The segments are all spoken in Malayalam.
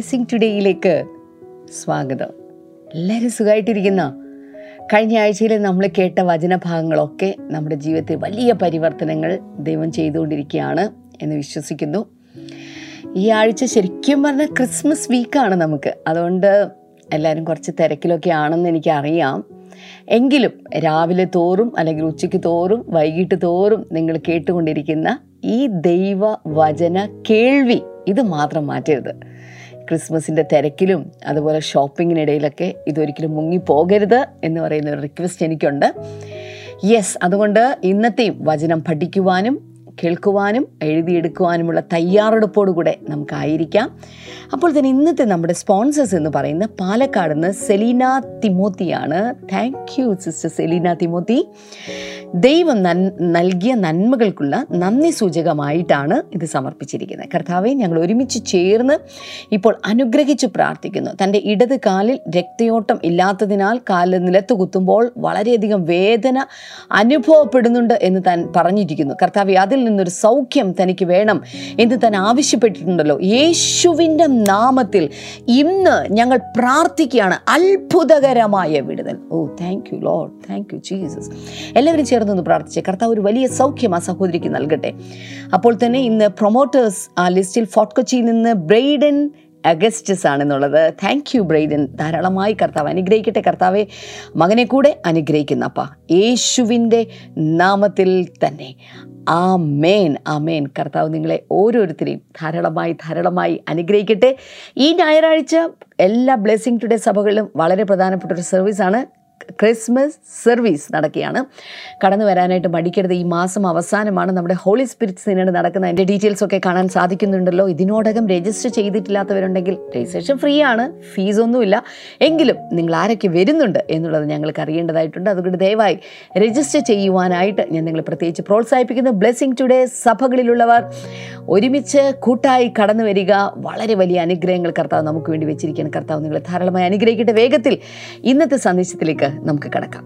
ബ്ലെസ്സിങ് ടുഡേയിലേക്ക് സ്വാഗതം. എല്ലാവരും സുഖമായിട്ടിരിക്കുന്ന കഴിഞ്ഞ ആഴ്ചയിൽ നമ്മൾ കേട്ട വചനഭാഗങ്ങളൊക്കെ നമ്മുടെ ജീവിതത്തിൽ വലിയ പരിവർത്തനങ്ങൾ ദൈവം ചെയ്തുകൊണ്ടിരിക്കുകയാണ് എന്ന് വിശ്വസിക്കുന്നു. ഈ ആഴ്ച ശരിക്കും പറഞ്ഞാൽ ക്രിസ്മസ് വീക്കാണ് നമുക്ക്. അതുകൊണ്ട് എല്ലാവരും കുറച്ച് തിരക്കിലൊക്കെ ആണെന്ന് എനിക്കറിയാം. എങ്കിലും രാവിലെ തോറും അല്ലെങ്കിൽ ഉച്ചയ്ക്ക് തോറും വൈകിട്ട് തോറും നിങ്ങൾ കേട്ടുകൊണ്ടിരിക്കുന്ന ഈ ദൈവ വചന കേൾവി ഇത് മാത്രം മാറ്റരുത്. ക്രിസ്മസിന്റെ തിരക്കിലും അതുപോലെ ഷോപ്പിങ്ങിനിടയിലൊക്കെ ഇതൊരിക്കലും മുങ്ങിപ്പോകരുത് എന്ന് പറയുന്ന ഒരു റിക്വസ്റ്റ് എനിക്കുണ്ട്. യെസ് അതുകൊണ്ട് ഇന്നത്തെയും വചനം പഠിക്കുവാനും കേൾക്കുവാനും എഴുതിയെടുക്കുവാനുമുള്ള തയ്യാറെടുപ്പോടുകൂടെ നമുക്കായിരിക്കാം. അപ്പോൾ തന്നെ ഇന്നത്തെ നമ്മുടെ സ്പോൺസേഴ്സ് എന്ന് പറയുന്ന പാലക്കാട് നിന്ന് Selina തിമോത്തിയാണ്. Thank you sister Selina Timothy. ദൈവം നൻ നൽകിയ നന്മകൾക്കുള്ള നന്ദി സൂചകമായിട്ടാണ് ഇത് സമർപ്പിച്ചിരിക്കുന്നത്. കർത്താവെ ഞങ്ങൾ ഒരുമിച്ച് ചേർന്ന് ഇപ്പോൾ അനുഗ്രഹിച്ച് പ്രാർത്ഥിക്കുന്നു. തന്റെ ഇടത് കാലിൽ രക്തയോട്ടം ഇല്ലാത്തതിനാൽ കാലിൽ നിലത്ത് കുത്തുമ്പോൾ വളരെയധികം വേദന അനുഭവപ്പെടുന്നുണ്ട് എന്ന് താൻ പറഞ്ഞിരിക്കുന്നു. കർത്താവെ അതിൽ നിന്നൊരു സൗഖ്യം തനിക്ക് വേണം എന്ന് താൻ ആവശ്യപ്പെട്ടിട്ടുണ്ടല്ലോ. യേശുവിന്റെ നാമത്തിൽ ഇന്ന് ഞങ്ങൾ പ്രാർത്ഥിക്കുകയാണ്. അത്ഭുതകരമായ വിടുതൽ. ഓ thank you Lord thank you Jesus എല്ലാവരും ചേർന്നൊന്ന് പ്രാർത്ഥിച്ചേ. കർത്താവ് ഒരു വലിയ സൗഖ്യം ആ സഹോദരിക്ക് നൽകട്ടെ. അപ്പോൾ തന്നെ ഇന്ന് പ്രൊമോട്ടേഴ്സ് ആ ലിസ്റ്റിൽ ഫോർട്ട് കൊച്ചിയിൽ നിന്ന് ബ്രെയ്ഡൻ അഗസ്റ്റസ് ആണെന്നുള്ളത്. Thank you Braden. ധാരാളമായി കർത്താവ് അനുഗ്രഹിക്കട്ടെ. കർത്താവെ മകനെ കൂടെ അനുഗ്രഹിക്കുന്ന അപ്പ. യേശുവിന്റെ നാമത്തിൽ തന്നെ. ആ മേൻ ആ മേൻ കർത്താവ് നിങ്ങളെ ഓരോരുത്തരെയും ധാരാളമായി ധാരാളമായി അനുഗ്രഹിക്കട്ടെ. ഈ ഞായറാഴ്ച എല്ലാ ബ്ലെസ്സിങ് ടുഡേ സഭകളിലും വളരെ പ്രധാനപ്പെട്ട ഒരു സർവീസാണ് ക്രിസ്മസ് സർവീസ് നടക്കുകയാണ്. കടന്നു വരാനായിട്ട് മടിക്കരുത്. ഈ മാസം അവസാനമാണ് നമ്മുടെ ഹോളി സ്പിരിറ്റ്സ് സിനഡ് നടക്കുന്ന അതിന്റെ ഡീറ്റെയിൽസ് ഒക്കെ കാണാൻ സാധിക്കുന്നുണ്ടല്ലോ. ഇതിനോടകം രജിസ്റ്റർ ചെയ്തിട്ടില്ലാത്തവരുണ്ടെങ്കിൽ രജിസ്ട്രേഷൻ ഫ്രീ ആണ്. ഫീസൊന്നുമില്ല എങ്കിലും നിങ്ങൾ ആരൊക്കെ വരുന്നുണ്ട് എന്നുള്ളത് ഞങ്ങൾക്ക് അറിയേണ്ടതായിട്ടുണ്ട്. അതുകൊണ്ട് ദയവായി രജിസ്റ്റർ ചെയ്യുവാനായിട്ട് ഞാൻ നിങ്ങൾ പ്രത്യേകിച്ച് പ്രോത്സാഹിപ്പിക്കുന്നു. ബ്ലെസ്സിങ് ടുഡേ സഭകളിലുള്ളവർ ഒരുമിച്ച് കൂട്ടായി കടന്നു വരിക. വളരെ വലിയ അനുഗ്രഹങ്ങൾ കർത്താവ് നമുക്ക് വേണ്ടി വെച്ചിരിക്കുകയാണ്. കർത്താവ് നിങ്ങൾ ധാരാളമായി അനുഗ്രഹിക്കട്ടെ. വേഗത്തിൽ ഇന്നത്തെ സന്ദേശത്തിലേക്ക് നമുക്ക് കിടക്കാം.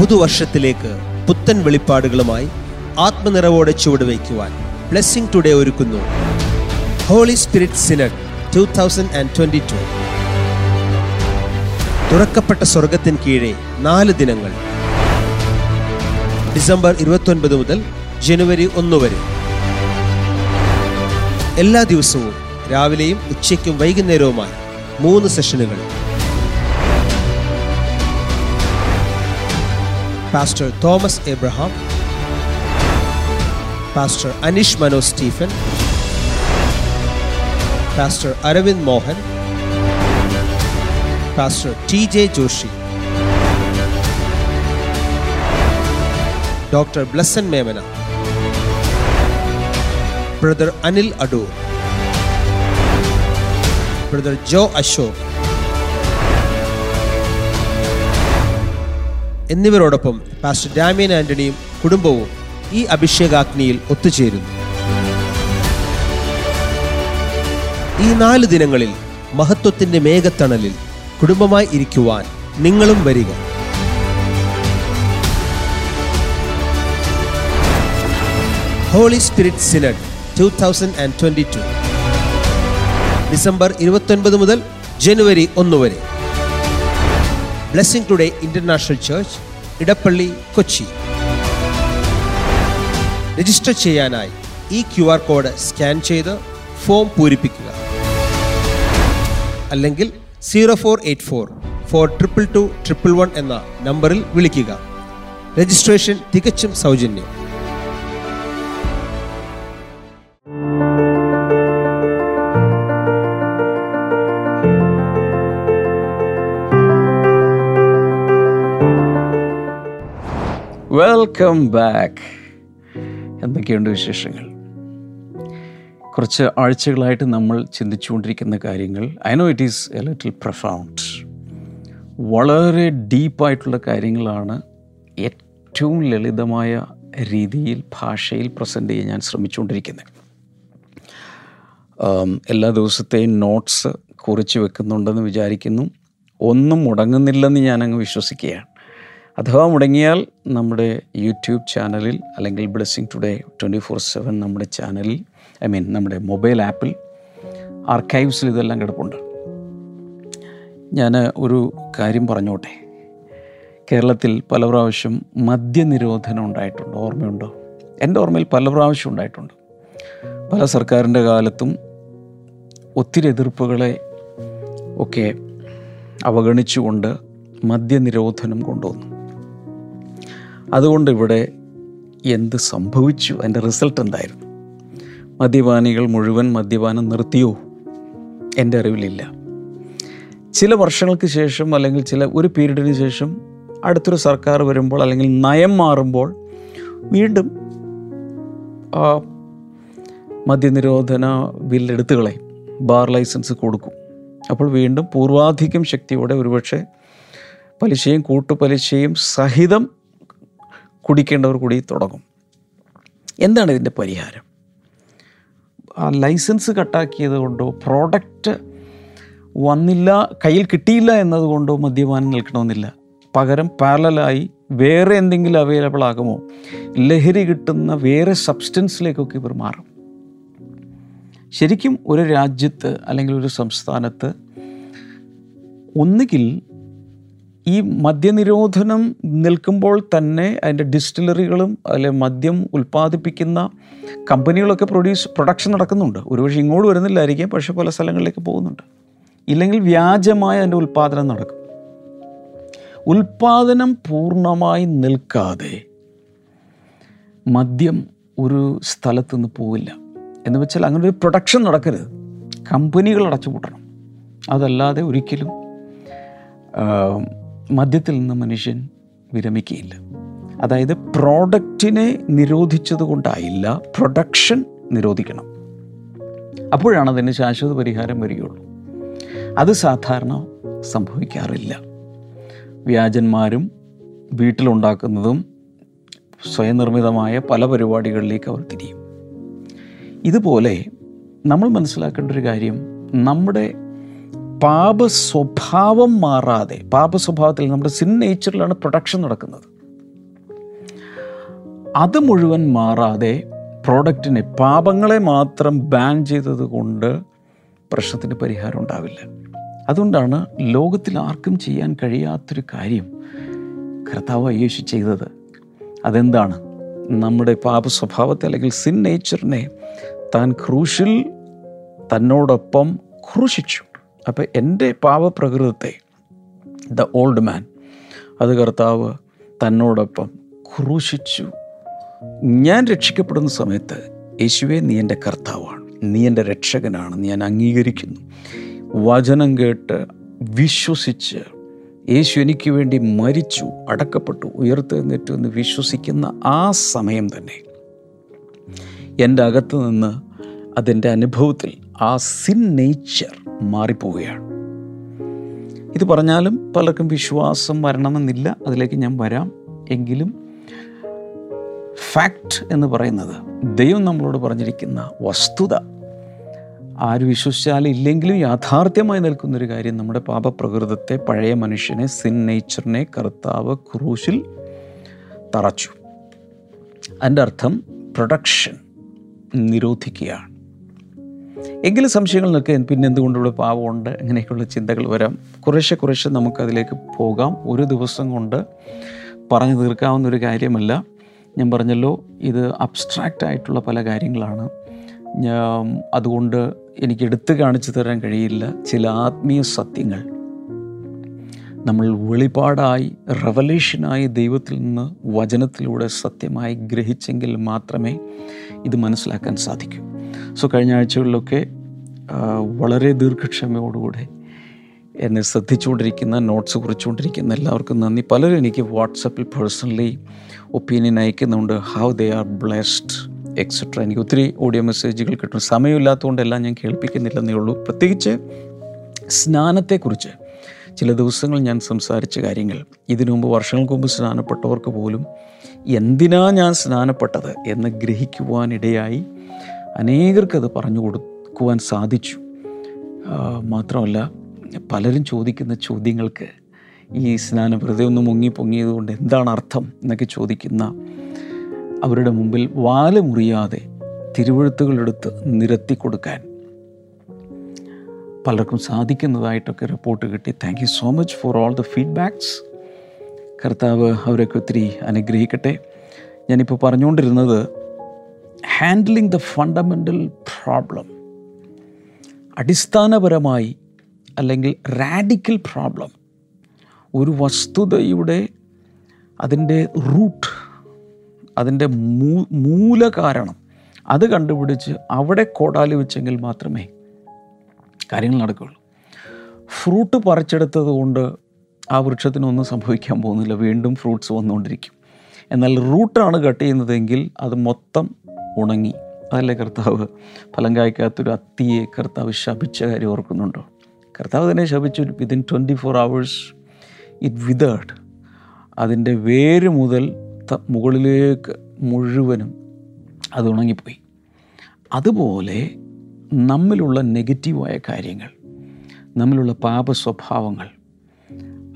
പുതുവർഷത്തിലേക്ക് പുത്തൻ വെളിപ്പാടുകളുമായി ആത്മനിറവോടെ ചുവടുവയ്ക്കുവാൻ ബ്ലെസ്സിംഗ് ടുഡേ ഒരുക്കുന്നു. Holy Spirit Synod two thousand and twenty two തുറക്കപ്പെട്ട സ്വർഗത്തിന് കീഴെ നാല് ദിനങ്ങൾ. ഡിസംബർ ഇരുപത്തൊൻപത് മുതൽ ജനുവരി ഒന്ന് വരെ. എല്ലാ ദിവസവും രാവിലെയും ഉച്ചയ്ക്കും വൈകുന്നേരവുമായി മൂന്ന് സെഷനുകൾ. Pastor Thomas Abraham pastor Anish Mano Stephen pastor Aravind Mohan pastor T J Joshi doctor Blesson Memana brother Anil Adoor brother Joe Ashok എന്നിവരോടൊപ്പം പാസ്റ്റർ ഡാമിയൻ ആന്റണിയും കുടുംബവും ഈ അഭിഷേകാഗ്നിയിൽ ഒത്തുചേരുന്നു. ഈ നാല് ദിനങ്ങളിൽ മഹത്വത്തിന്റെ മേഘത്തണലിൽ കുടുംബമായി ഇരിക്കുവാൻ നിങ്ങളും വരിക. Holy Spirit Synod two thousand and twenty two December ഇരുപത്തൊൻപത് മുതൽ ജനുവരി ഒന്ന് വരെ. Blessing Today International Church Edappally Kochi. Register ചെയ്യാനായി ഈ ക്യു ആർ കോഡ് സ്കാൻ ചെയ്ത് ഫോം പൂരിപ്പിക്കുക. അല്ലെങ്കിൽ zero four eight four four triple two triple one എന്ന നമ്പറിൽ വിളിക്കുക. രജിസ്ട്രേഷൻ തികച്ചും സൗജന്യം. വെൽക്കം ബാക്ക് എന്തൊക്കെയുണ്ട് വിശേഷങ്ങൾ? കുറച്ച് ആഴ്ചകളായിട്ട് നമ്മൾ ചിന്തിച്ചുകൊണ്ടിരിക്കുന്ന കാര്യങ്ങൾ. I know it is a little profound വളരെ ഡീപ്പായിട്ടുള്ള കാര്യങ്ങളാണ് ഏറ്റവും ലളിതമായ രീതിയിൽ ഭാഷയിൽ പ്രസന്റ് ചെയ്യാൻ ഞാൻ ശ്രമിച്ചുകൊണ്ടിരിക്കുന്നത്. എല്ലാ ദിവസത്തെയും നോട്ട്സ് കുറിച്ച് വെക്കുന്നുണ്ടെന്ന് വിചാരിക്കുന്നു. ഒന്നും മുടങ്ങുന്നില്ലെന്ന് ഞാനങ്ങ് വിശ്വസിക്കുകയാണ്. അഥവാ മുടങ്ങിയാൽ നമ്മുടെ യൂട്യൂബ് ചാനലിൽ അല്ലെങ്കിൽ Blessing Today twenty four seven നമ്മുടെ ചാനലിൽ ഐ മീൻ നമ്മുടെ മൊബൈൽ ആപ്പിൽ ആർക്കൈവ്സിൽ ഇതെല്ലാം കിടപ്പുണ്ട്. ഞാൻ ഒരു കാര്യം പറഞ്ഞോട്ടെ. കേരളത്തിൽ പല പ്രാവശ്യം മദ്യനിരോധനം ഉണ്ടായിട്ടുണ്ട്. ഓർമ്മയുണ്ടോ? എന്റെ ഓർമ്മയിൽ പല പ്രാവശ്യം ഉണ്ടായിട്ടുണ്ട്. പല സർക്കാരിന്റെ കാലത്തും ഒത്തിരി എതിർപ്പുകളെ ഒക്കെ അവഗണിച്ചുകൊണ്ട് മദ്യനിരോധനം കൊണ്ടുവന്നു. അതുകൊണ്ട് ഇവിടെ എന്ത് സംഭവിച്ചു? അതിന്റെ റിസൾട്ട് എന്തായിരുന്നു? മദ്യപാനികൾ മുഴുവൻ മദ്യപാനം നിർത്തിയോ? എന്റെ അറിവിലില്ല. ചില വർഷങ്ങൾക്ക് ശേഷം അല്ലെങ്കിൽ ചില ഒരു പീരീഡിന് ശേഷം അടുത്തൊരു സർക്കാർ വരുമ്പോൾ അല്ലെങ്കിൽ നയം മാറുമ്പോൾ വീണ്ടും മദ്യനിരോധന ബില്ല് എടുത്തു കളയും. ബാർ ലൈസൻസ് കൊടുക്കും. അപ്പോൾ വീണ്ടും പൂർവാധികം ശക്തിയോടെ ഒരുപക്ഷെ പലിശയും കൂട്ടുപലിശയും സഹിതം കുടിക്കേണ്ടവർ കൂടി തുടങ്ങും. എന്താണ് ഇതിന്റെ പരിഹാരം? ലൈസൻസ് കട്ടാക്കിയത് കൊണ്ടോ പ്രോഡക്റ്റ് വന്നില്ല കയ്യിൽ കിട്ടിയില്ല എന്നതുകൊണ്ടോ മദ്യപാനം നിൽക്കണമെന്നില്ല. പകരം പാരലായി വേറെ എന്തെങ്കിലും അവൈലബിൾ ആകുമോ? ലഹരി കിട്ടുന്ന വേറെ സബ്സ്റ്റൻസിലേക്കൊക്കെ ഇവർ മാറും. ശരിക്കും ഒരു രാജ്യത്ത് അല്ലെങ്കിൽ ഒരു സംസ്ഥാനത്ത് ഒന്നുകിൽ ഈ മദ്യനിരോധനം നിൽക്കുമ്പോൾ തന്നെ അതിന്റെ ഡിസ്റ്റിലറികളും അല്ലെ മദ്യം ഉൽപ്പാദിപ്പിക്കുന്ന കമ്പനികളൊക്കെ പ്രൊഡ്യൂസ് പ്രൊഡക്ഷൻ നടക്കുന്നുണ്ട്. ഒരുപക്ഷെ ഇങ്ങോട്ട് വരുന്നില്ലായിരിക്കാം പക്ഷേ പല സ്ഥലങ്ങളിലേക്ക് പോകുന്നുണ്ട്. ഇല്ലെങ്കിൽ വ്യാജമായ അതിന്റെ ഉൽപ്പാദനം നടക്കും. ഉൽപ്പാദനം പൂർണമായി നിൽക്കാതെ മദ്യം ഒരു സ്ഥലത്തു നിന്ന് പോവില്ല. എന്ന് വെച്ചാൽ അങ്ങനെ ഒരു പ്രൊഡക്ഷൻ നടക്കരുത്. കമ്പനികൾ അടച്ചുപൂട്ടണം. അതല്ലാതെ ഒരിക്കലും മദ്യത്തിൽ നിന്ന് മനുഷ്യൻ വിരമിക്കുകയില്ല അതായത് പ്രോഡക്റ്റിനെ നിരോധിച്ചത് കൊണ്ടായില്ല പ്രൊഡക്ഷൻ നിരോധിക്കണം. അപ്പോഴാണ് അതിന് ശാശ്വത പരിഹാരം വരികയുള്ളൂ. അത് സാധാരണ സംഭവിക്കാറില്ല. വ്യാജന്മാരും വീട്ടിലുണ്ടാക്കുന്നതും സ്വയം നിർമ്മിതമായ പല പരിപാടികളിലേക്ക് അവർ തിരിയും. ഇതുപോലെ നമ്മൾ മനസ്സിലാക്കേണ്ട ഒരു കാര്യം നമ്മുടെ പാപ സ്വഭാവം മാറാതെ പാപ സ്വഭാവത്തിൽ നമ്മുടെ സിൻ നേച്ചറിലാണ് പ്രൊഡക്ഷൻ നടക്കുന്നത്. അത് മുഴുവൻ മാറാതെ പ്രോഡക്റ്റിനെ പാപങ്ങളെ മാത്രം ബാൻ ചെയ്തത് കൊണ്ട് പ്രശ്നത്തിന് പരിഹാരം ഉണ്ടാവില്ല. അതുകൊണ്ടാണ് ലോകത്തിൽ ആർക്കും ചെയ്യാൻ കഴിയാത്തൊരു കാര്യം കർത്താവ് യേശു ചെയ്തത്. അതെന്താണ്? നമ്മുടെ പാപ സ്വഭാവത്തെ അല്ലെങ്കിൽ സിൻ നേച്ചറിനെ താൻ ക്രൂശിൽ തന്നോടൊപ്പം ക്രൂശിച്ചു. അപ്പോൾ എന്റെ പാവപ്രകൃതത്തെ ദ ഓൾഡ് മാൻ അത് കർത്താവ് തന്നോടൊപ്പം ക്രൂശിച്ചു. ഞാൻ രക്ഷിക്കപ്പെടുന്ന സമയത്ത് യേശുവെ നീ എന്റെ കർത്താവാണ്. നീ എന്റെ രക്ഷകനാണ്. ഞാൻ അംഗീകരിക്കുന്നു. വചനം കേട്ട് വിശ്വസിച്ച് യേശു എനിക്ക് വേണ്ടി മരിച്ചു അടക്കപ്പെട്ടു ഉയർത്തെഴുന്നേറ്റു എന്ന് വിശ്വസിക്കുന്ന ആ സമയം തന്നെ എന്റെ അകത്ത് നിന്ന് അതിന്റെ അനുഭവത്തിൽ ആ സിൻ നേച്ചർ മാറിപ്പോവുകയാണ്. ഇത് പറഞ്ഞാലും പലർക്കും വിശ്വാസം വരണമെന്നില്ല. അതിലേക്ക് ഞാൻ വരാം. എങ്കിലും ഫാക്റ്റ് എന്ന് പറയുന്നത് ദൈവം നമ്മളോട് പറഞ്ഞിരിക്കുന്ന വസ്തുത. ആര് വിശ്വസിച്ചാലും ഇല്ലെങ്കിലും യാഥാർത്ഥ്യമായി നിൽക്കുന്നൊരു കാര്യം നമ്മുടെ പാപപ്രകൃതത്തെ പഴയ മനുഷ്യനെ സിൻ നേച്ചറിനെ കർത്താവ് ക്രൂശിൽ തറച്ചു. അതിന്റെ അർത്ഥം പ്രൊഡക്ഷൻ നിരോധിക്കുകയാണ്. എങ്കിലും സംശയങ്ങൾ നിൽക്കാൻ പിന്നെ എന്തുകൊണ്ടുള്ള പാവമുണ്ട്? ഇങ്ങനെയൊക്കെയുള്ള ചിന്തകൾ വരാം. കുറേശ്ശെ കുറേശ്ശെ നമുക്കതിലേക്ക് പോകാം. ഒരു ദിവസം കൊണ്ട് പറഞ്ഞു തീർക്കാവുന്ന ഒരു കാര്യമല്ല. ഞാൻ പറഞ്ഞല്ലോ ഇത് അബ്സ്ട്രാക്റ്റ് ആയിട്ടുള്ള പല കാര്യങ്ങളാണ്. അതുകൊണ്ട് എനിക്ക് എടുത്തു കാണിച്ചു തരാൻ കഴിയില്ല. ചില ആത്മീയ സത്യങ്ങൾ. നമ്മൾ വെളിപാടായി റവലേഷനായി ദൈവത്തിൽ നിന്ന് വചനത്തിലൂടെ സത്യമായി ഗ്രഹിച്ചെങ്കിൽ മാത്രമേ ഇത് മനസ്സിലാക്കാൻ സാധിക്കൂ. സോ കഴിഞ്ഞ ആഴ്ചകളിലൊക്കെ വളരെ ദീർഘക്ഷമയോടുകൂടെ എന്നെ ശ്രദ്ധിച്ചുകൊണ്ടിരിക്കുന്ന നോട്ട്സ് കുറിച്ചുകൊണ്ടിരിക്കുന്ന എല്ലാവർക്കും നന്ദി. പലരും എനിക്ക് വാട്സപ്പിൽ പേഴ്സണലി ഒപ്പീനിയൻ അയക്കുന്നുണ്ട്. How they are blessed etcetera എനിക്ക് ഒത്തിരി ഓഡിയോ മെസ്സേജുകൾ കിട്ടും. സമയമില്ലാത്തതുകൊണ്ടെല്ലാം ഞാൻ കേൾപ്പിക്കുന്നില്ലെന്നേ ഉള്ളൂ. പ്രത്യേകിച്ച് സ്നാനത്തെക്കുറിച്ച് ചില ദിവസങ്ങൾ ഞാൻ സംസാരിച്ച കാര്യങ്ങൾ. ഇതിനു മുമ്പ് വർഷങ്ങൾക്ക് മുമ്പ് സ്നാനപ്പെട്ടവർക്ക് പോലും എന്തിനാ ഞാൻ സ്നാനപ്പെട്ടത് എന്ന് ഗ്രഹിക്കുവാനിടയായി അനേകർക്കത് പറഞ്ഞു കൊടുക്കുവാൻ സാധിച്ചു. മാത്രമല്ല പലരും ചോദിക്കുന്ന ചോദ്യങ്ങൾക്ക് ഈ സ്നാനം വെറുതെ ഒന്ന് മുങ്ങി പൊങ്ങിയതുകൊണ്ട് എന്താണ് അർത്ഥം എന്നൊക്കെ ചോദിക്കുന്ന അവരുടെ മുമ്പിൽ വാൽ മുറിയാതെ തിരുവഴുത്തുകളെടുത്ത് നിരത്തി കൊടുക്കാൻ പലർക്കും സാധിക്കുന്നതായിട്ടൊക്കെ റിപ്പോർട്ട് കിട്ടി. Thank you so much for all the feedbacks കർത്താവ് അവരൊക്കെ ഒത്തിരി അനുഗ്രഹിക്കട്ടെ. ഞാനിപ്പോൾ പറഞ്ഞുകൊണ്ടിരുന്നത് ഹാൻഡ്ലിങ് ദ ഫണ്ടമെന്റൽ പ്രോബ്ലം അടിസ്ഥാനപരമായി അല്ലെങ്കിൽ റാഡിക്കൽ പ്രോബ്ലം ഒരു വസ്തുതയുടെ അതിന്റെ റൂട്ട് അതിന്റെ മൂ മൂലകാരണം അത് കണ്ടുപിടിച്ച് അവിടെ കോടാലി വെച്ചെങ്കിൽ മാത്രമേ കാര്യങ്ങൾ നടക്കുകയുള്ളൂ. ഫ്രൂട്ട് പറിച്ചെടുത്തത് കൊണ്ട് ആ വൃക്ഷത്തിനൊന്നും സംഭവിക്കാൻ പോകുന്നില്ല. വീണ്ടും ഫ്രൂട്ട്സ് വന്നുകൊണ്ടിരിക്കും. എന്നാൽ റൂട്ടാണ് കട്ട് ചെയ്യുന്നതെങ്കിൽ അത് മൊത്തം ഉണങ്ങി. അതല്ലേ കർത്താവ്? ഫലം കായ്ക്കാത്തൊരു അത്തിയെ കർത്താവ് ശപിച്ച കാര്യം ഓർക്കുന്നുണ്ടോ? കർത്താവ് തന്നെ ശപിച്ചു. Within twenty four hours it withered അതിന്റെ വേര് മുതൽ മുകളിലേക്ക് മുഴുവനും അത് ഉണങ്ങിപ്പോയി. അതുപോലെ നമ്മിലുള്ള നെഗറ്റീവായ കാര്യങ്ങൾ നമ്മിലുള്ള പാപ സ്വഭാവങ്ങൾ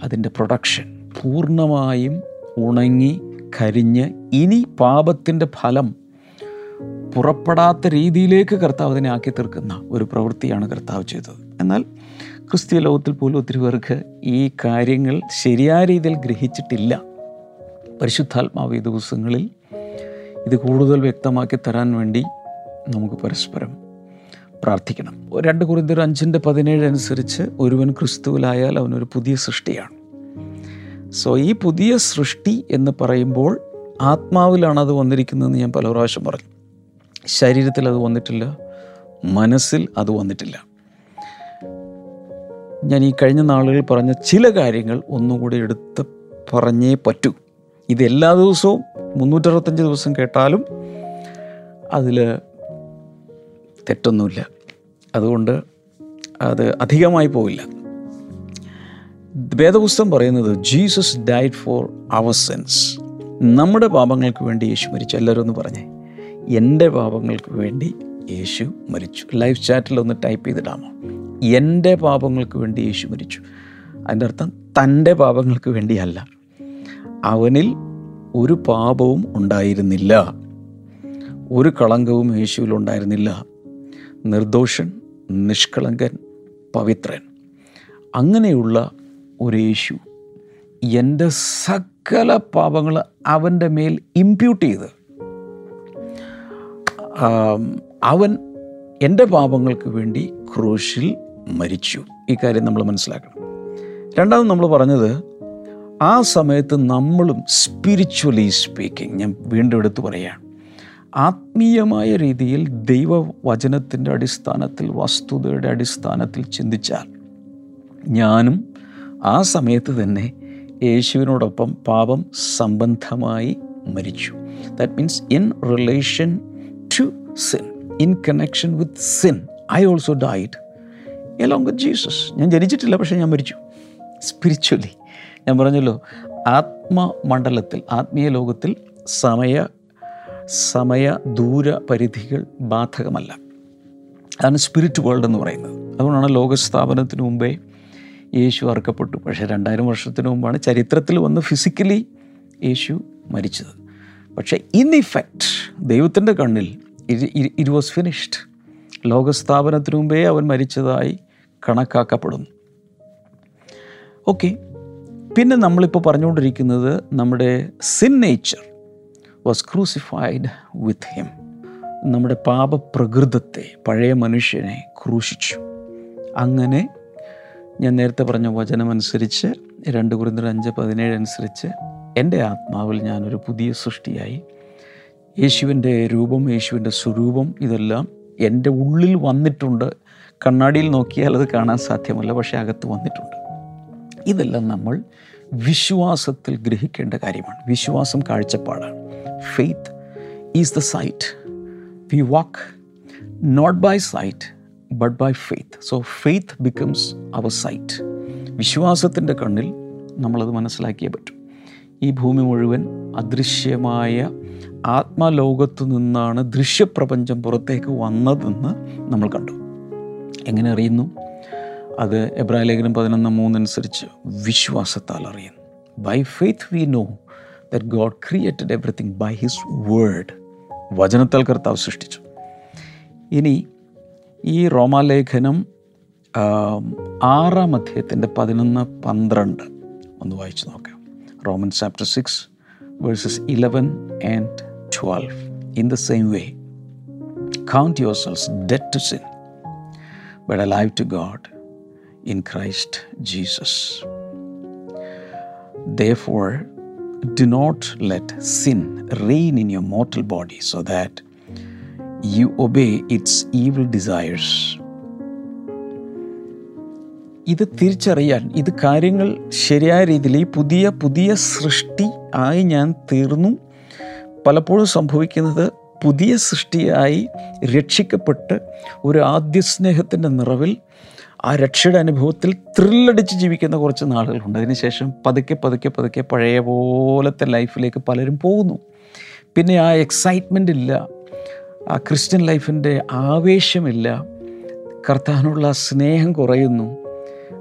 അതിന്റെ പ്രൊഡക്ഷൻ പൂർണമായും ഉണങ്ങി കരിഞ്ഞ് ഇനി പാപത്തിന്റെ ഫലം പുറപ്പെടാത്ത രീതിയിലേക്ക് കർത്താവ് അതിനെ ആക്കി തീർക്കുന്ന ഒരു പ്രവൃത്തിയാണ് കർത്താവ് ചെയ്തത്. എന്നാൽ ക്രിസ്തീയ ലോകത്തിൽ പോലും ഒത്തിരി പേർക്ക് ഈ കാര്യങ്ങൾ ശരിയായ രീതിയിൽ ഗ്രഹിച്ചിട്ടില്ല. പരിശുദ്ധാത്മാവ് ഈ ദിവസങ്ങളിൽ ഇത് കൂടുതൽ വ്യക്തമാക്കി തരാൻ വേണ്ടി നമുക്ക് പരസ്പരം പ്രാർത്ഥിക്കണം. രണ്ട് കുറിന്തർ അഞ്ചിന്റെ പതിനേഴ് അനുസരിച്ച് ഒരുവൻ ക്രിസ്തുവിലായാൽ അവനൊരു പുതിയ സൃഷ്ടിയാണ്. സോ ഈ പുതിയ സൃഷ്ടി എന്ന് പറയുമ്പോൾ ആത്മാവിലാണ് അത് വന്നിരിക്കുന്നതെന്ന് ഞാൻ പല പ്രാവശ്യം പറഞ്ഞു. ശരീരത്തിൽ അത് വന്നിട്ടില്ല മനസ്സിൽ അത് വന്നിട്ടില്ല. ഞാൻ ഈ കഴിഞ്ഞ നാളുകളിൽ പറഞ്ഞ ചില കാര്യങ്ങൾ ഒന്നുകൂടി എടുത്ത് പറഞ്ഞേ പറ്റൂ. ഇത് എല്ലാ ദിവസവും മുന്നൂറ്ററുപത്തഞ്ച് ദിവസം കേട്ടാലും അതിൽ തെറ്റൊന്നുമില്ല. അതുകൊണ്ട് അത് അധികമായി പോവില്ല. വേദപുസ്തകം പറയുന്നത് Jesus died for our sins. നമ്മുടെ പാപങ്ങൾക്ക് വേണ്ടി യേശു മരിച്ചു. എല്ലാവരും ഒന്ന് പറഞ്ഞേ. എന്റെ പാപങ്ങൾക്ക് വേണ്ടി യേശു മരിച്ചു. ലൈഫ് ചാറ്റിൽ ഒന്ന് ടൈപ്പ് ചെയ്തിടാമോ? എന്റെ പാപങ്ങൾക്ക് വേണ്ടി യേശു മരിച്ചു. അതിന്റെ അർത്ഥം തന്റെ പാപങ്ങൾക്ക് വേണ്ടിയല്ല. അവനിൽ ഒരു പാപവും ഉണ്ടായിരുന്നില്ല. ഒരു കളങ്കവും യേശുവിൽ ഉണ്ടായിരുന്നില്ല. നിർദോഷൻ നിഷ്കളങ്കൻ പവിത്രൻ. അങ്ങനെയുള്ള ഒരു യേശു എന്റെ സകല പാപങ്ങൾ അവന്റെ മേൽ ഇമ്പ്യൂട്ട് ചെയ്ത് അവൻ എന്റെ പാപങ്ങൾക്ക് വേണ്ടി ക്രൂശിൽ മരിച്ചു. ഈ കാര്യം നമ്മൾ മനസ്സിലാക്കണം. രണ്ടാമത് നമ്മൾ പറഞ്ഞത് ആ സമയത്ത് നമ്മളും സ്പിരിച്വലി സ്പീക്കിംഗ് ഞാൻ വീണ്ടും എടുത്തു പറയുകയാണ്. ആത്മീയമായ രീതിയിൽ ദൈവവചനത്തിന്റെ അടിസ്ഥാനത്തിൽ വസ്തുതയുടെ അടിസ്ഥാനത്തിൽ ചിന്തിച്ചാൽ ഞാനും ആ സമയത്ത് തന്നെ യേശുവിനോടൊപ്പം പാപം സംബന്ധമായി മരിച്ചു. That means in relation sin in connection with sin I also died along with Jesus ഞാൻ ജനിച്ചിട്ടില്ല പക്ഷേ ഞാൻ മരിച്ചു. സ്പിരിച്വലി ഞാൻ പറഞ്ഞല്ലോ ആത്മമണ്ഡലത്തിൽ ആത്മീയ ലോകത്തിൽ സമയ സമയ ദൂര പരിധികൾ ബാധകമല്ല. അതാണ് സ്പിരിറ്റ് വേൾഡ് എന്ന് പറയുന്നത്. അതുകൊണ്ടാണ് ലോകസ്ഥാപനത്തിന് മുമ്പേ യേശു അറക്കപ്പെട്ടു. പക്ഷേ രണ്ടായിരം വർഷത്തിന് മുമ്പാണ് ചരിത്രത്തിൽ വന്ന് ഫിസിക്കലി യേശു മരിച്ചത്. പക്ഷേ ഇൻ ഇഫക്റ്റ് ദൈവത്തിന്റെ കണ്ണിൽ ഇറ്റ് വാസ് ഫിനിഷ്ഡ് ലോകസ്ഥാപനത്തിന് മുമ്പേ അവൻ മരിച്ചതായി കണക്കാക്കപ്പെടുന്നു. ഓക്കെ പിന്നെ നമ്മളിപ്പോൾ പറഞ്ഞുകൊണ്ടിരിക്കുന്നത് നമ്മുടെ sin nature was crucified with him നമ്മുടെ പാപപ്രകൃതത്തെ പഴയ മനുഷ്യനെ ക്രൂശിച്ചു. അങ്ങനെ ഞാൻ നേരത്തെ പറഞ്ഞ വചനമനുസരിച്ച് രണ്ട് കുറിന്തർ അഞ്ച് പതിനേഴ് അനുസരിച്ച് എന്റെ ആത്മാവിൽ ഞാനൊരു പുതിയ സൃഷ്ടിയായി. യേശുവിന്റെ രൂപം യേശുവിന്റെ സ്വരൂപം ഇതെല്ലാം എന്റെ ഉള്ളിൽ വന്നിട്ടുണ്ട്. കണ്ണാടിയിൽ നോക്കിയാൽ അത് കാണാൻ സാധ്യമല്ല പക്ഷേ അകത്ത് വന്നിട്ടുണ്ട്. ഇതെല്ലാം നമ്മൾ വിശ്വാസത്തിൽ ഗ്രഹിക്കേണ്ട കാര്യമാണ്. വിശ്വാസം കാഴ്ചപ്പാടാണ്. Faith is the sight we walk not by sight but by faith so faith becomes our sight വിശ്വാസത്തിന്റെ കണ്ണിൽ നമ്മളത് മനസ്സിലാക്കിയേ പറ്റും. ഈ ഭൂമി മുഴുവൻ അദൃശ്യമായ ആത്മലോകത്തു നിന്നാണ് ദൃശ്യപ്രപഞ്ചം പുറത്തേക്ക് വന്നതെന്ന് നമ്മൾ കണ്ടു. എങ്ങനെ അറിയുന്നു? അത് എബ്രാഹിം ലേഖനം പതിനൊന്ന് മൂന്നനുസരിച്ച് വിശ്വാസത്താൽ അറിയുന്നു. By faith we know that God created everything by his word വചനത്താൽ കർത്താവ് സൃഷ്ടിച്ചു. ഇനി ഈ റോമാലേഖനം ആറാം അധ്യായത്തിന്റെ പതിനൊന്ന് പന്ത്രണ്ട് ഒന്ന് വായിച്ചു നോക്കാം. Roman chapter six verses eleven and twelve In the same way, count yourselves dead to sin, but alive to God in Christ Jesus. Therefore, do not let sin reign in your mortal body so that you obey its evil desires. ഇത് തിരിച്ചറിയാൻ ഇത് കാര്യങ്ങൾ ശരിയായ രീതിയിൽ ഈ പുതിയ പുതിയ സൃഷ്ടി ആയി ഞാൻ തീർന്നു പലപ്പോഴും സംഭവിക്കുന്നത് പുതിയ സൃഷ്ടിയായി രക്ഷിക്കപ്പെട്ട് ഒരു ആദ്യ സ്നേഹത്തിന്റെ നിറവിൽ ആ രക്ഷയുടെ അനുഭവത്തിൽ ത്രില്ലടിച്ച് ജീവിക്കുന്ന കുറച്ച് നാളുകളുണ്ട്. അതിനുശേഷം പതുക്കെ പതുക്കെ പതുക്കെ പഴയ പോലത്തെ ലൈഫിലേക്ക് പലരും പോകുന്നു. പിന്നെ ആ എക്സൈറ്റ്മെന്റ് ഇല്ല ആ ക്രിസ്ത്യൻ ലൈഫിന്റെ ആവേശമില്ല കർത്താനുള്ള സ്നേഹം കുറയുന്നു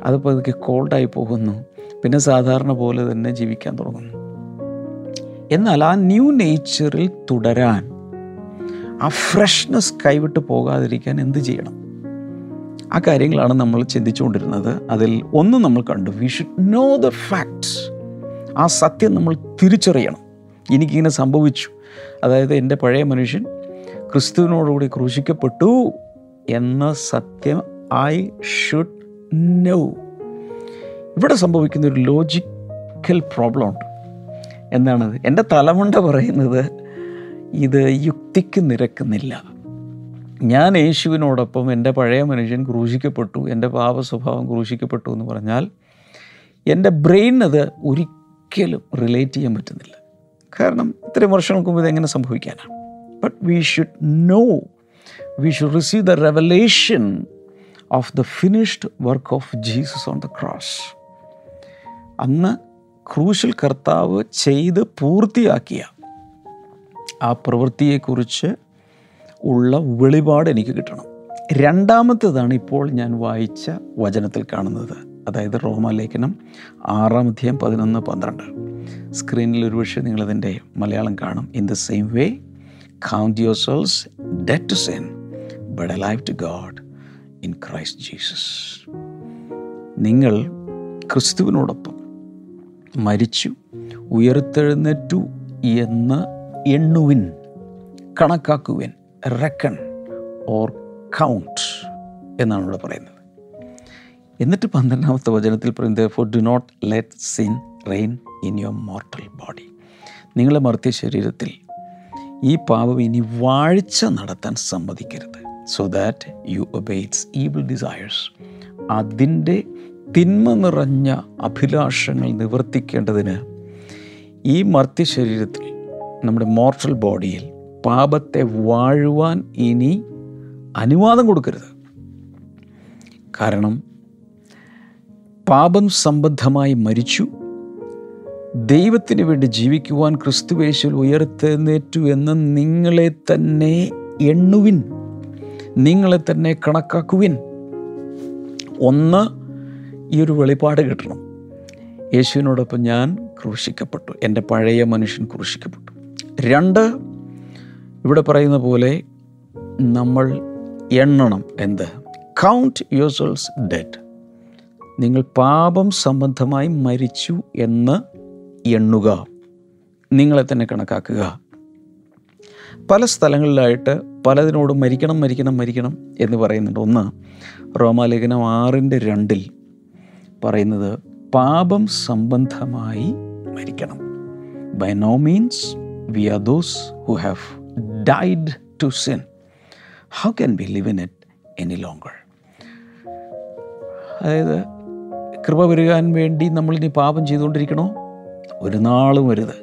അത് പതുക്കെ കോൾഡായി പോകുന്നു പിന്നെ സാധാരണ പോലെ തന്നെ ജീവിക്കാൻ തുടങ്ങുന്നു. എന്നാൽ ആ ന്യൂ നേച്ചറിൽ തുടരാൻ ആ ഫ്രഷ്നെസ് കൈവിട്ട് പോകാതിരിക്കാൻ എന്ത് ചെയ്യണം? ആ കാര്യങ്ങളാണ് നമ്മൾ ചിന്തിച്ചുകൊണ്ടിരുന്നത്. അതിൽ ഒന്ന് നമ്മൾ കണ്ടു. We should know the facts ആ സത്യം നമ്മൾ തിരിച്ചറിയണം. എനിക്കിങ്ങനെ സംഭവിച്ചു. അതായത് എന്റെ പഴയ മനുഷ്യൻ ക്രിസ്തുവിനോടുകൂടി ക്രൂശിക്കപ്പെട്ടു എന്ന സത്യം ഐ ഷുഡ് നോ ഇവിടെ സംഭവിക്കുന്ന ഒരു ലോജിക്കൽ പ്രോബ്ലം ഉണ്ട്. എന്താണത് എന്റെ തലമുണ്ട പറയുന്നത് ഇത് യുക്തിക്ക് നിരക്കുന്നില്ല. ഞാൻ യേശുവിനോടൊപ്പം എന്റെ പഴയ മനുഷ്യൻ ക്രൂശിക്കപ്പെട്ടു എന്റെ പാപ സ്വഭാവം ക്രൂശിക്കപ്പെട്ടു എന്ന് പറഞ്ഞാൽ എന്റെ ബ്രെയിൻ അത് ഒരിക്കലും റിലേറ്റ് ചെയ്യാൻ പറ്റുന്നില്ല. കാരണം ഇത്രയും വർഷങ്ങൾക്ക് മുമ്പ് ഇതെങ്ങനെ സംഭവിക്കാനാണ്? But we should know we should receive the revelation of the finished work of Jesus on the cross അന്ന് ക്രൂശിൽ കർത്താവ് ചെയ്ത് പൂർത്തിയാക്കിയ ആ പ്രവൃത്തിയെക്കുറിച്ച് ഉള്ള വെളിപാട് എനിക്ക് കിട്ടണം. രണ്ടാമത്തേതാണ് ഇപ്പോൾ ഞാൻ വായിച്ച വചനത്തിൽ കാണുന്നത്. അതായത് റോമാലേഖനം ആറാം അധ്യായം പതിനൊന്ന് പന്ത്രണ്ട്. സ്ക്രീനിൽ ഒരുപക്ഷെ നിങ്ങളതിന്റെ മലയാളം കാണും. In the same way count your selves dead to sin but live to God in Christ Jesus നിങ്ങൾ ക്രിസ്തുവിനോടൊപ്പം മരിച്ചു. ഉയർത്തെഴുന്നേറ്റു എന്ന് എണ്ണുവിൻ കണക്കാക്കുവിൻ. റെക്കൺ ഓർ കൗണ്ട് എന്നാണ് ഇവിടെ പറയുന്നത്. എന്നിട്ട് പന്ത്രണ്ടാമത്തെ വചനത്തിൽ പറയുന്നത് for do not let sin reign in your mortal body നിങ്ങളുടെ മർത്തിയ ശരീരത്തിൽ ഈ പാപം ഇനി വാഴ്ച നടത്താൻ സമ്മതിക്കരുത്. So that you obey its evil desires അതിന്റെ തിന്മ നിറഞ്ഞ അഭിലാഷങ്ങൾ നിവർത്തിക്കേണ്ടതിന് ഈ മർത്തി ശരീരത്തിൽ നമ്മുടെ മോർട്ടൽ ബോഡിയിൽ പാപത്തെ വാഴുവാൻ ഇനി അനുവാദം കൊടുക്കരുത്. കാരണം പാപം സംബന്ധമായി മരിച്ചു ദൈവത്തിന് വേണ്ടി ജീവിക്കുവാൻ ക്രിസ്തുവേശുവിൽ ഉയർത്തെഴുന്നേറ്റു എന്ന് നിങ്ങളെ തന്നെ എണ്ണുവിൻ നിങ്ങളെ തന്നെ കണക്കാക്കുവിൻ. ഒന്ന് ഈ ഒരു വെളിപ്പാട് കിട്ടണം. യേശുവിനോടൊപ്പം ഞാൻ ക്രൂശിക്കപ്പെട്ടു. എന്റെ പഴയ മനുഷ്യൻ ക്രൂശിക്കപ്പെട്ടു. രണ്ട് ഇവിടെ പറയുന്ന പോലെ നമ്മൾ എണ്ണണം എന്ത്? കൗണ്ട് ഡെറ്റ് ഡെഡ് നിങ്ങൾ പാപം സംബന്ധമായി മരിച്ചു എന്ന് എണ്ണുക. നിങ്ങളെ തന്നെ കണക്കാക്കുക. പല സ്ഥലങ്ങളിലായിട്ട് പലതിനോടും മരിക്കണം മരിക്കണം മരിക്കണം എന്ന് പറയുന്നുണ്ട്. ഒന്ന് റോമാലേഖനം ആറിന്റെ രണ്ടിൽ പറയുന്നത് പാപം സംബന്ധമായി മരിക്കണം. By no means we are those who have died to sin how can be live in it any longer അതായത് കൃപ വരുവാൻ വേണ്ടി നമ്മളിനി പാപം ചെയ്തുകൊണ്ടിരിക്കണോ? ഒരു നാളും വരുത്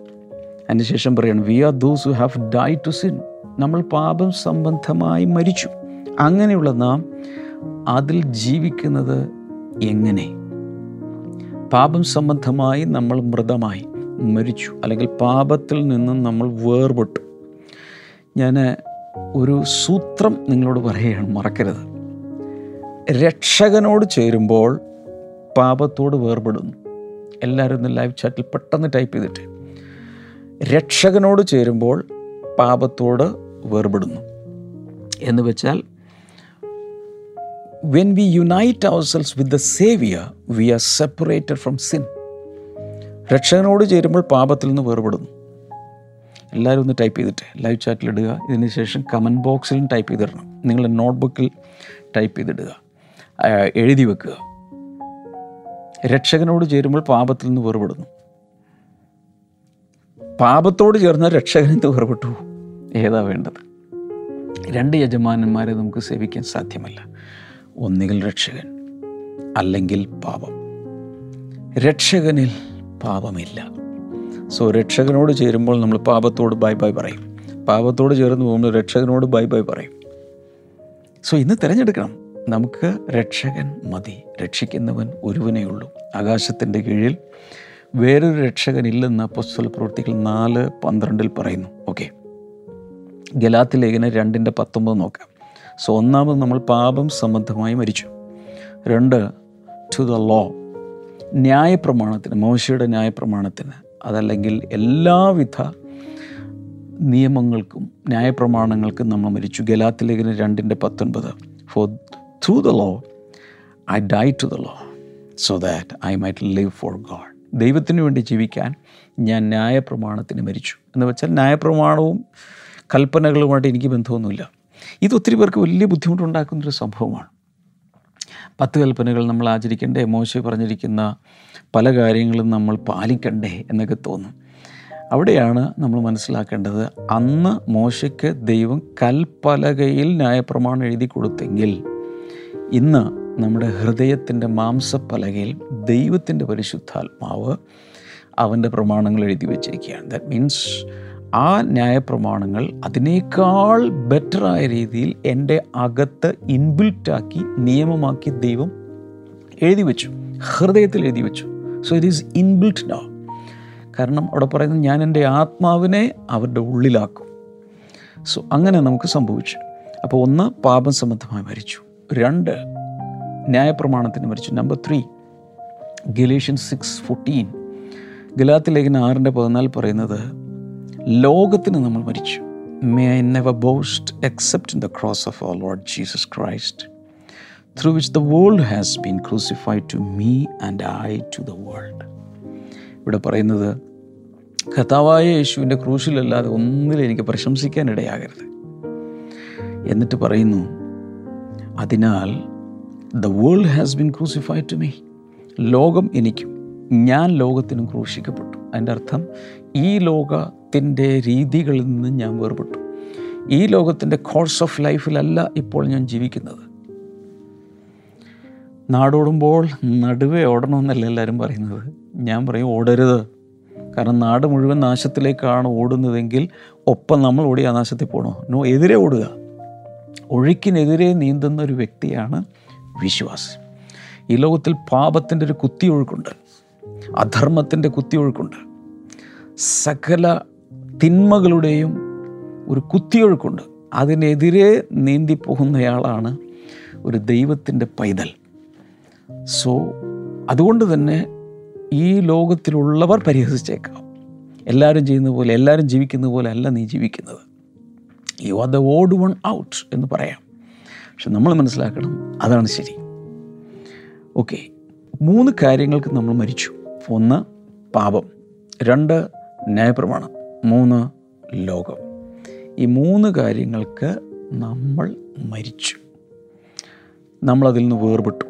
അതിനുശേഷം പറയണം we are those who have die to sin നമ്മൾ പാപം സംബന്ധമായി മരിച്ചു. അങ്ങനെയുള്ള നാം അതിൽ ജീവിക്കുന്നത് എങ്ങനെ? പാപം സംബന്ധമായി നമ്മൾ മൃതമായി മരിച്ചു. അല്ലെങ്കിൽ പാപത്തിൽ നിന്നും നമ്മൾ വേർപെട്ടു. ഞാൻ ഒരു സൂത്രം നിങ്ങളോട് പറയുകയാണ് മറക്കരുത്. രക്ഷകനോട് ചേരുമ്പോൾ പാപത്തോട് വേർപെടുന്നു. എല്ലാവരും ഇന്ന് ലൈവ് ചാറ്റിൽ പെട്ടെന്ന് ടൈപ്പ് ചെയ്തിട്ട്. രക്ഷകനോട് ചേരുമ്പോൾ പാപത്തോട് വേർപെടുന്നു. എന്ന് വെച്ചാൽ we unite our selves with the saviour we are separated from sin രക്ഷകനോട് ചേരുമ്പോൾ പാപത്തിൽ നിന്ന് വേർപെടുന്നു. എല്ലാവരും ഒന്ന് ടൈപ്പ് ചെയ്തിട്ട് ലൈവ് ചാറ്റിൽ ഇടുക. ഇതിന് ശേഷം കമന്റ് ബോക്സിലും ടൈപ്പ് ചെയ്തിടണം. നിങ്ങളുടെ നോട്ട്ബുക്കിൽ ടൈപ്പ് ചെയ്തിടുക. എഴുതി വെക്കുക. രക്ഷകനോട് ചേരുമ്പോൾ പാപത്തിൽ നിന്ന് വേർപെടുന്നു. പാപത്തോട് ചേർന്ന രക്ഷകനിൽ വേർപെട്ടു? ഏതാ വേണ്ടത്? രണ്ട് യജമാനന്മാരെ നമുക്ക് സേവിക്കാൻ സാധ്യമല്ല. ഒന്നുകിൽ രക്ഷകൻ അല്ലെങ്കിൽ പാപം. രക്ഷകനിൽ പാപമില്ല. സോ രക്ഷകനോട് ചേരുമ്പോൾ നമ്മൾ പാപത്തോട് ബൈ ബൈ പറയും. പാപത്തോട് ചേർന്ന് പോകുമ്പോൾ രക്ഷകനോട് ബൈ ബൈ പറയും. സോ ഇന്ന് തിരഞ്ഞെടുക്കണം. നമുക്ക് രക്ഷകൻ മതി. രക്ഷിക്കുന്നവൻ ഒരുവനേ ഉള്ളൂ. ആകാശത്തിന്റെ കീഴിൽ വേറൊരു രക്ഷകൻ ഇല്ലെന്ന് അപ്പോസ്തല പ്രവൃത്തികൾ നാല് പന്ത്രണ്ടിൽ പറയുന്നു. ഓക്കെ ഗലാത്തിലേഖന രണ്ടിന്റെ പത്തൊമ്പത് നോക്കാം. സോ ഒന്നാമത് നമ്മൾ പാപം സംബന്ധമായി മരിച്ചു. രണ്ട് ടു ദ ലോ ന്യായപ്രമാണത്തിന് മോശയുടെ ന്യായപ്രമാണത്തിന് അതല്ലെങ്കിൽ എല്ലാവിധ നിയമങ്ങൾക്കും ന്യായപ്രമാണങ്ങൾക്കും നമ്മൾ മരിച്ചു. ഗലാത്തി ലേഖന രണ്ടിന്റെ പത്തൊൻപത്. For through the law I die to the law so that I might live for God ദൈവത്തിന് വേണ്ടി ജീവിക്കാൻ ഞാൻ ന്യായപ്രമാണത്തിന് മരിച്ചു. എന്ന് വെച്ചാൽ ന്യായപ്രമാണവും കൽപ്പനകളുമായിട്ട് എനിക്ക് ബന്ധമൊന്നുമില്ല. ഇത് ഒത്തിരി പേർക്ക് വലിയ ബുദ്ധിമുട്ടുണ്ടാക്കുന്നൊരു സംഭവമാണ്. പത്ത് കൽപ്പനകൾ നമ്മൾ ആചരിക്കണ്ടേ മോശ പറഞ്ഞിരിക്കുന്ന പല കാര്യങ്ങളും നമ്മൾ പാലിക്കണ്ടേ എന്നൊക്കെ തോന്നും. അവിടെയാണ് നമ്മൾ മനസ്സിലാക്കേണ്ടത് അന്ന് മോശയ്ക്ക് ദൈവം കൽപ്പലകയിൽ ന്യായപ്രമാണം എഴുതി കൊടുത്തെങ്കിൽ ഇന്ന് നമ്മുടെ ഹൃദയത്തിന്റെ മാംസപ്പലകയിൽ ദൈവത്തിന്റെ പരിശുദ്ധാത്മാവ് അവന്റെ പ്രമാണങ്ങൾ എഴുതി വച്ചിരിക്കുകയാണ് ദാറ്റ് മീൻസ് ആ ന്യായപ്രമാണങ്ങൾ അതിനേക്കാൾ ബെറ്ററായ രീതിയിൽ എന്റെ അകത്ത് ഇൻബിൽറ്റാക്കി നിയമമാക്കി ദൈവം എഴുതി വെച്ചു ഹൃദയത്തിൽ എഴുതി വെച്ചു. So it is inbuilt no കാരണം അവിടെ പറയുന്നത് ഞാൻ എന്റെ ആത്മാവിനെ അവരുടെ ഉള്ളിലാക്കും. സോ അങ്ങനെ നമുക്ക് സംഭവിച്ചു. അപ്പോൾ ഒന്ന് പാപം സംബന്ധമായി മരിച്ചു. രണ്ട് ന്യായപ്രമാണത്തിന് മരിച്ചു. Number three Galatian six fourteen ഗലാത്തിലേഖന ആറിന്റെ പതിനാല് പറയുന്നത് ലോകത്തിന് നമ്മൾ മരിച്ചു. May I never boast except in the cross of our Lord Jesus Christ through which the world has been crucified to me and I to the world ഇവിടെ പറയുന്നത് കഥാവായ യേശുവിന്റെ ക്രൂശിലല്ലാതെ ഒന്നിലും എനിക്ക് പ്രശംസിക്കാനിടയാകരുത്. എന്നിട്ട് പറയുന്നു അതിനാൽ the world has been crucified to me ലോകം എനിക്കും ഞാൻ ലോകത്തിനും ക്രൂശിക്കപ്പെട്ടു. അതിന്റെ അർത്ഥം ഈ ലോകത്തിന്റെ രീതികളിൽ നിന്ന് ഞാൻ വേർപെട്ടു. ഈ ലോകത്തിന്റെ കോഴ്സ് ഓഫ് ലൈഫിലല്ല ഇപ്പോൾ ഞാൻ ജീവിക്കുന്നത്. നാടോടുമ്പോൾ നടുവേ ഓടണമെന്നല്ല എല്ലാവരും പറയുന്നത്. ഞാൻ പറയും ഓടരുത്. കാരണം നാട് മുഴുവൻ നാശത്തിലേക്കാണ് ഓടുന്നതെങ്കിൽ ഒപ്പം നമ്മൾ ഓടി ആ നാശത്തിൽ പോകണോ നോ എതിരെ ഓടുക. ഒഴുക്കിനെതിരെ നീന്തുന്ന ഒരു വ്യക്തിയാണ് വിശ്വാസി. ഈ ലോകത്തിൽ പാപത്തിന്റെ ഒരു കുത്തിയൊഴുക്കുണ്ട്. അധർമ്മത്തിന്റെ കുത്തിയൊഴുക്കുണ്ട്. സകല തിന്മകളുടെയും ഒരു കുത്തിയൊഴുക്കുണ്ട്. അതിനെതിരെ നീന്തിപ്പോകുന്നയാളാണ് ഒരു ദൈവത്തിന്റെ പൈതൽ. സോ അതുകൊണ്ട് തന്നെ ഈ ലോകത്തിലുള്ളവർ പരിഹസിച്ചേക്കാം. എല്ലാവരും ചെയ്യുന്ന പോലെ എല്ലാവരും ജീവിക്കുന്ന പോലെ അല്ല നീ ജീവിക്കുന്നത്. You are the odd one out എന്ന് പറയാം. പക്ഷെ നമ്മൾ മനസ്സിലാക്കണം അതാണ് ശരി. ഓക്കെ മൂന്ന് കാര്യങ്ങൾക്ക് നമ്മൾ മരിച്ചു. ഒന്ന് പാപം. രണ്ട് ന്യായപ്രമാണം. മൂന്ന് ലോകം. ഈ മൂന്ന് കാര്യങ്ങൾക്ക് നമ്മൾ മരിച്ചു. നമ്മളതിൽ നിന്ന് വേർപെട്ടു.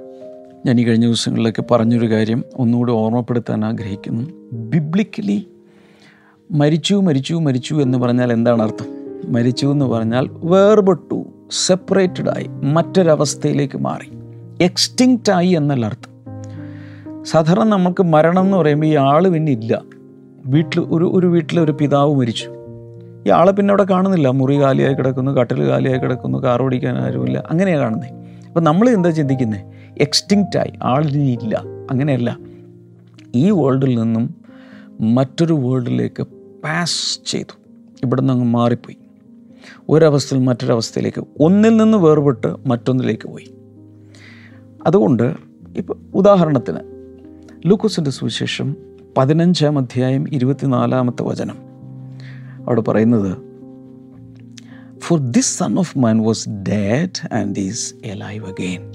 ഞാൻ ഈ കഴിഞ്ഞ ദിവസങ്ങളിലൊക്കെ പറഞ്ഞൊരു കാര്യം ഒന്നുകൂടി ഓർമ്മപ്പെടുത്താൻ ആഗ്രഹിക്കുന്നു. ബിബ്ലിക്കലി മരിച്ചു മരിച്ചു മരിച്ചു എന്ന് പറഞ്ഞാൽ എന്താണ് അർത്ഥം? മരിച്ചു എന്ന് പറഞ്ഞാൽ വേർപെട്ടു സെപ്പറേറ്റഡ് ആയി മറ്റൊരവസ്ഥയിലേക്ക് മാറി. എക്സ്റ്റിങ്ക്റ്റ് ആയി എന്നല്ല അർത്ഥം. സാധാരണ നമുക്ക് മരണം എന്ന് പറയുമ്പോൾ ഈ ആൾ പിന്നെ ഇല്ല. വീട്ടിൽ ഒരു ഒരു വീട്ടിലെ ഒരു പിതാവ് മരിച്ചു. ഈ ആളെ പിന്നെ അവിടെ കാണുന്നില്ല. മുറി കാലിയായി കിടക്കുന്നു കട്ടിൽ കാലിയായി കിടക്കുന്നു കാർ ഓടിക്കാൻ ആരുമില്ല. അങ്ങനെയാണ് കാണുന്നത് അപ്പം നമ്മൾ എന്താ ചിന്തിക്കുന്നത് എക്സ്റ്റിങ്ക്റ്റ് ആയി ആളിനി ഇല്ല. അങ്ങനെയല്ല. ഈ വേൾഡിൽ നിന്നും മറ്റൊരു വേൾഡിലേക്ക് പാസ് ചെയ്തു. ഇവിടെ നിന്ന് അങ്ങ് മാറിപ്പോയി. ഒരവസ്ഥയിൽ മറ്റൊരവസ്ഥയിലേക്ക് ഒന്നിൽ നിന്ന് വേർപെട്ട് മറ്റൊന്നിലേക്ക് പോയി. അതുകൊണ്ട് ഇപ്പോൾ ഉദാഹരണത്തിന് ലൂക്കോസിന്റെ സുവിശേഷം പതിനഞ്ചാം അധ്യായം ഇരുപത്തിനാലാമത്തെ വചനം. അവിടെ പറയുന്നത് for this son of man was dead and is alive again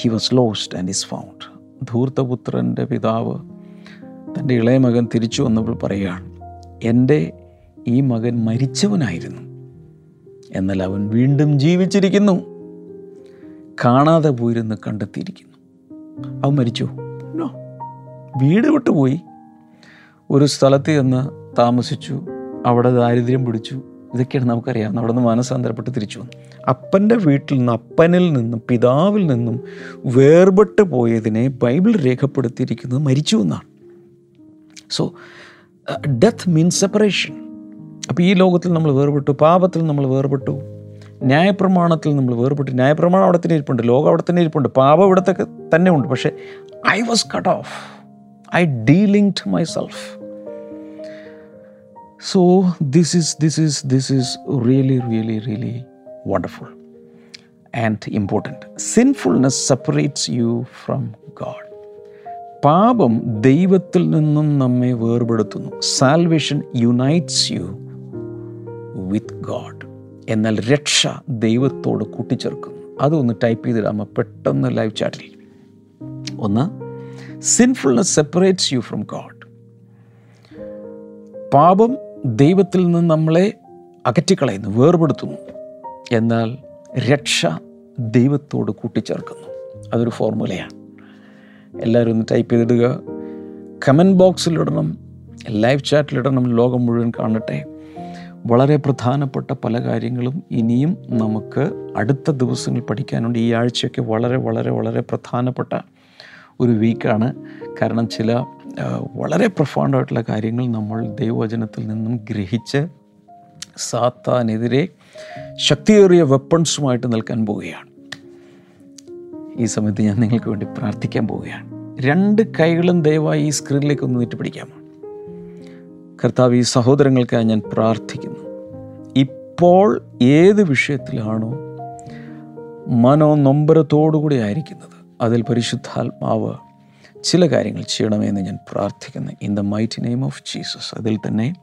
he was lost and is found ധൂർത്തപുത്രന്റെ പിതാവ് തന്റെ ഇളയ മകൻ തിരിച്ചു വന്നപ്പോൾ പറയുകയാണ് എന്റെ ഈ മകൻ മരിച്ചവനായിരുന്നു. എന്നാൽ അവൻ വീണ്ടും ജീവിച്ചിരിക്കുന്നു. കാണാതെ പോയിരുന്ന് കണ്ടെത്തിയിരിക്കുന്നു. അവൻ മരിച്ചു. വീട് വിട്ടുപോയി. ഒരു സ്ഥലത്ത് ചെന്ന് താമസിച്ചു. അവിടെ ദാരിദ്ര്യം പിടിച്ചു. ഇതൊക്കെയാണ് നമുക്കറിയാം അവിടെ നിന്ന് മാനസാന്തരപ്പെട്ട് തിരിച്ചു വന്നു. അപ്പന്റെ വീട്ടിൽ നിന്ന് അപ്പനിൽ നിന്നും പിതാവിൽ നിന്നും വേർപെട്ട് പോയതിനെ ബൈബിൾ രേഖപ്പെടുത്തിയിരിക്കുന്നത് മരിച്ചു എന്നാണ്. സോ ഡെത്ത് മീൻസ് സെപ്പറേഷൻ അപ്പോൾ ഈ ലോകത്തിൽ നമ്മൾ വേർപെട്ടു പാപത്തിൽ നമ്മൾ വേർപെട്ടു ന്യായപ്രമാണത്തിൽ നമ്മൾ വേർപെട്ടു. ന്യായപ്രമാണം അവിടെ തന്നെ ഇരിപ്പുണ്ട് ലോകം അവിടെ തന്നെ ഇരിപ്പുണ്ട് പാപം ഇവിടത്തൊക്കെ തന്നെ ഉണ്ട്. പക്ഷേ I was cut off I delinked my self so this is this is this is really really really wonderful and important sinfulness separates you from God പാപം ദൈവത്തിൽ നിന്നും നമ്മെ വേർപെടുത്തുന്നു. Salvation unites you with God എന്നാൽ രക്ഷ ദൈവത്തോട് കൂട്ടിച്ചേർക്കുന്നു. അതൊന്ന് ടൈപ്പ് ചെയ്തിടാമോ പെട്ടെന്ന് ലൈവ് ചാറ്റിൽ ഒന്ന് sinfulness separates you from God പാപം ദൈവത്തിൽ നിന്ന് നമ്മളെ അകറ്റിക്കളയുന്നു വേർപെടുത്തുന്നു. എന്നാൽ രക്ഷ ദൈവത്തോട് കൂട്ടിച്ചേർക്കുന്നു. അതൊരു ഫോർമുലയാണ്. എല്ലാവരും ഒന്ന് ടൈപ്പ് ചെയ്തിടുക. കമന്റ് ബോക്സിലിടണം ലൈവ് ചാറ്റിലിടണം ലോകം മുഴുവൻ കാണട്ടെ. വളരെ പ്രധാനപ്പെട്ട പല കാര്യങ്ങളും ഇനിയും നമുക്ക് അടുത്ത ദിവസങ്ങൾ പഠിക്കാനുണ്ട്. ഈ ആഴ്ചയൊക്കെ വളരെ വളരെ വളരെ പ്രധാനപ്പെട്ട ഒരു വീക്കാണ് കാരണം ചില വളരെ പ്രൊഫൗണ്ടായിട്ടുള്ള കാര്യങ്ങൾ നമ്മൾ ദൈവവചനത്തിൽ നിന്നും ഗ്രഹിച്ച് സാത്താനെതിരെ ശക്തിയേറിയ വെപ്പൺസുമായിട്ട് നിൽക്കാൻ പോവുകയാണ്. ഈ സമയത്ത് ഞാൻ നിങ്ങൾക്ക് വേണ്ടി പ്രാർത്ഥിക്കാൻ പോവുകയാണ്. രണ്ട് കൈകളും ദയവായി ഈ സ്ക്രീനിലേക്ക് ഒന്ന് നീട്ടി പിടിക്കാമോ കർത്താവ് ഈ സഹോദരങ്ങൾക്കായി ഞാൻ പ്രാർത്ഥിക്കുന്നു. ഇപ്പോൾ ഏത് വിഷയത്തിലാണോ മനോ നൊമ്പരത്തോടുകൂടി ആയിരിക്കുന്നത് അതിൽ പരിശുദ്ധാത്മാവ് ചില കാര്യങ്ങൾ ചെയ്യണമെന്ന് ഞാൻ പ്രാർത്ഥിക്കുന്നു. In the mighty name of Jesus അതിൽ തന്നെ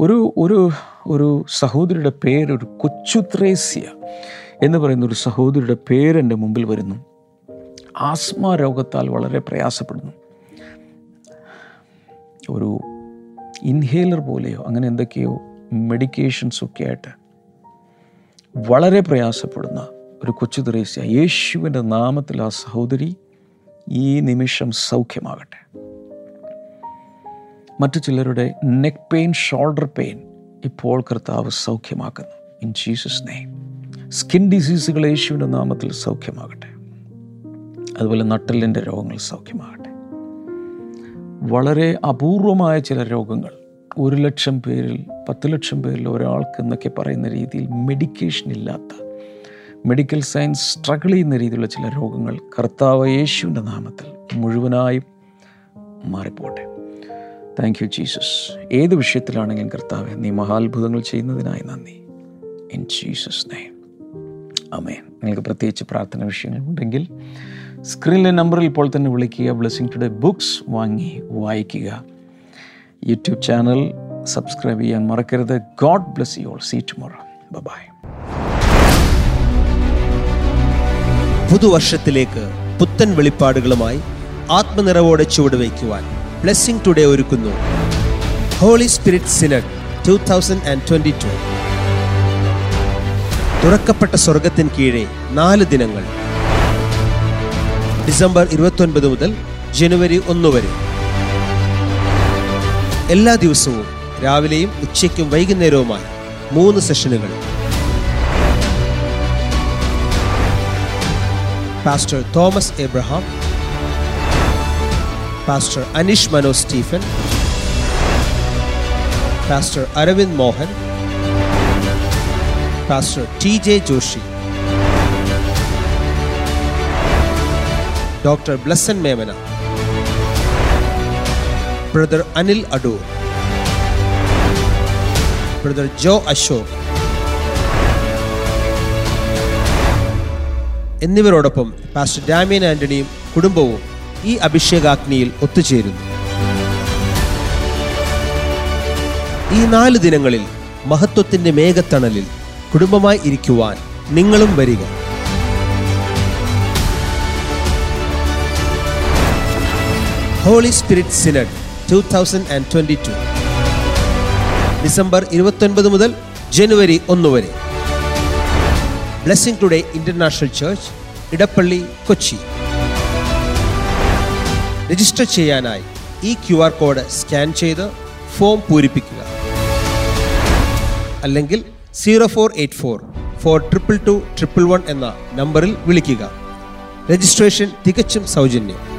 ഒരു ഒരു ഒരു സഹോദരിയുടെ പേര് ഒരു കൊച്ചു ത്രേസ്യ എന്ന് പറയുന്ന ഒരു സഹോദരിയുടെ പേര് എന്റെ മുമ്പിൽ വരുന്നു. ആസ്മ രോഗത്താൽ വളരെ പ്രയാസപ്പെടുന്നു. ഒരു ഇൻഹേലർ പോലെയോ അങ്ങനെ എന്തൊക്കെയോ മെഡിക്കേഷൻസൊക്കെ ആയിട്ട് വളരെ പ്രയാസപ്പെടുന്ന ഒരു കൊച്ചു ത്രേസ്യ. യേശുവിന്റെ നാമത്തിൽ ആ സഹോദരി ഈ നിമിഷം സൗഖ്യമാകട്ടെ. മറ്റു ചിലരുടെ നെക്ക് പെയിൻ ഷോൾഡർ പെയിൻ ഇപ്പോൾ കർത്താവ് സൗഖ്യമാക്കുന്നു. ഇൻ ജീസസ് നെയ്മ് സ്കിൻ ഡിസീസുകൾ യേശുവിന്റെ നാമത്തിൽ സൗഖ്യമാകട്ടെ. അതുപോലെ നട്ടലിന്റെ രോഗങ്ങൾ സൗഖ്യമാകട്ടെ. വളരെ അപൂർവമായ ചില രോഗങ്ങൾ. ഒരു ലക്ഷം പേരിൽ പത്ത് ലക്ഷം പേരിൽ ഒരാൾക്ക് എന്നൊക്കെ പറയുന്ന രീതിയിൽ മെഡിക്കേഷൻ ഇല്ലാത്ത മെഡിക്കൽ സയൻസ് സ്ട്രഗിൾ ചെയ്യുന്ന രീതിയിലുള്ള ചില രോഗങ്ങൾ കർത്താവ് യേശുവിന്റെ നാമത്തിൽ മുഴുവനായും മാറിപ്പോട്ടെ. താങ്ക് യു ജീസസ് ഏത് വിഷയത്തിലാണെങ്കിലും കർത്താവ് നീ മഹാത്ഭുതങ്ങൾ ചെയ്യുന്നതിനായി നന്ദി. ഇൻ ജീസസ് നെയ്മ് അമേ നിങ്ങൾക്ക് പ്രത്യേകിച്ച് പ്രാർത്ഥന വിഷയങ്ങൾ ഉണ്ടെങ്കിൽ സ്ക്രീനിലെ നമ്പറിൽ ഇപ്പോൾ തന്നെ വിളിക്കുക ബ്ലെസ്സിങ് ടുഡേ ബുക്സ് വാങ്ങി വായിക്കുക. യൂട്യൂബ് ചാനൽ സബ്സ്ക്രൈബ് ചെയ്യാൻ മറക്കരുത്. God bless you all see tomorrow bye പുതുവർഷത്തിലേക്ക് പുത്തൻ വെളിപ്പാടുകളുമായി ആത്മനിറവോടെ ചുവടുവയ്ക്കുവാൻ ബ്ലെസ്സിംഗ് ടുഡേ ഒരുക്കുന്നു. Holy Spirit Synod two thousand and two തുറക്കപ്പെട്ട സ്വർഗത്തിന് കീഴെ നാല് ദിനങ്ങൾ. ഡിസംബർ ഇരുപത്തൊൻപത് മുതൽ ജനുവരി ഒന്ന് വരെ. എല്ലാ ദിവസവും രാവിലെയും ഉച്ചയ്ക്കും വൈകുന്നേരവുമായി മൂന്ന് സെഷനുകൾ. Pastor Thomas Abraham, Pastor Anish Mano Stephen, Pastor Aravind Mohan, Pastor TJ Joshi, Dr. Blessan Memena, Brother Anil Adur, Brother Joe Ashok, എന്നിവരോടൊപ്പം പാസ്റ്റർ ഡാമിയൻ ആന്റണിയും കുടുംബവും ഈ അഭിഷേകാഗ്നിയിൽ ഒത്തുചേരുന്നു. ഈ നാല് ദിനങ്ങളിൽ മഹത്വത്തിന്റെ മേഘത്തണലിൽ കുടുംബമായി ഇരിക്കുവാൻ നിങ്ങളും വരിക. Holy Spirit Synod two thousand and twenty two. December ഇരുപത്തൊൻപത് മുതൽ ജനുവരി ഒന്ന് വരെ. Blessing Today International Church Edappally Kochi register ചെയ്യാനായി ഈ ക്യു ആർ കോഡ് സ്കാൻ ചെയ്ത് ഫോം പൂരിപ്പിക്കുക. അല്ലെങ്കിൽ zero four eight four four triple two triple one എന്ന നമ്പറിൽ വിളിക്കുക. രജിസ്ട്രേഷൻ തികച്ചും സൗജന്യം.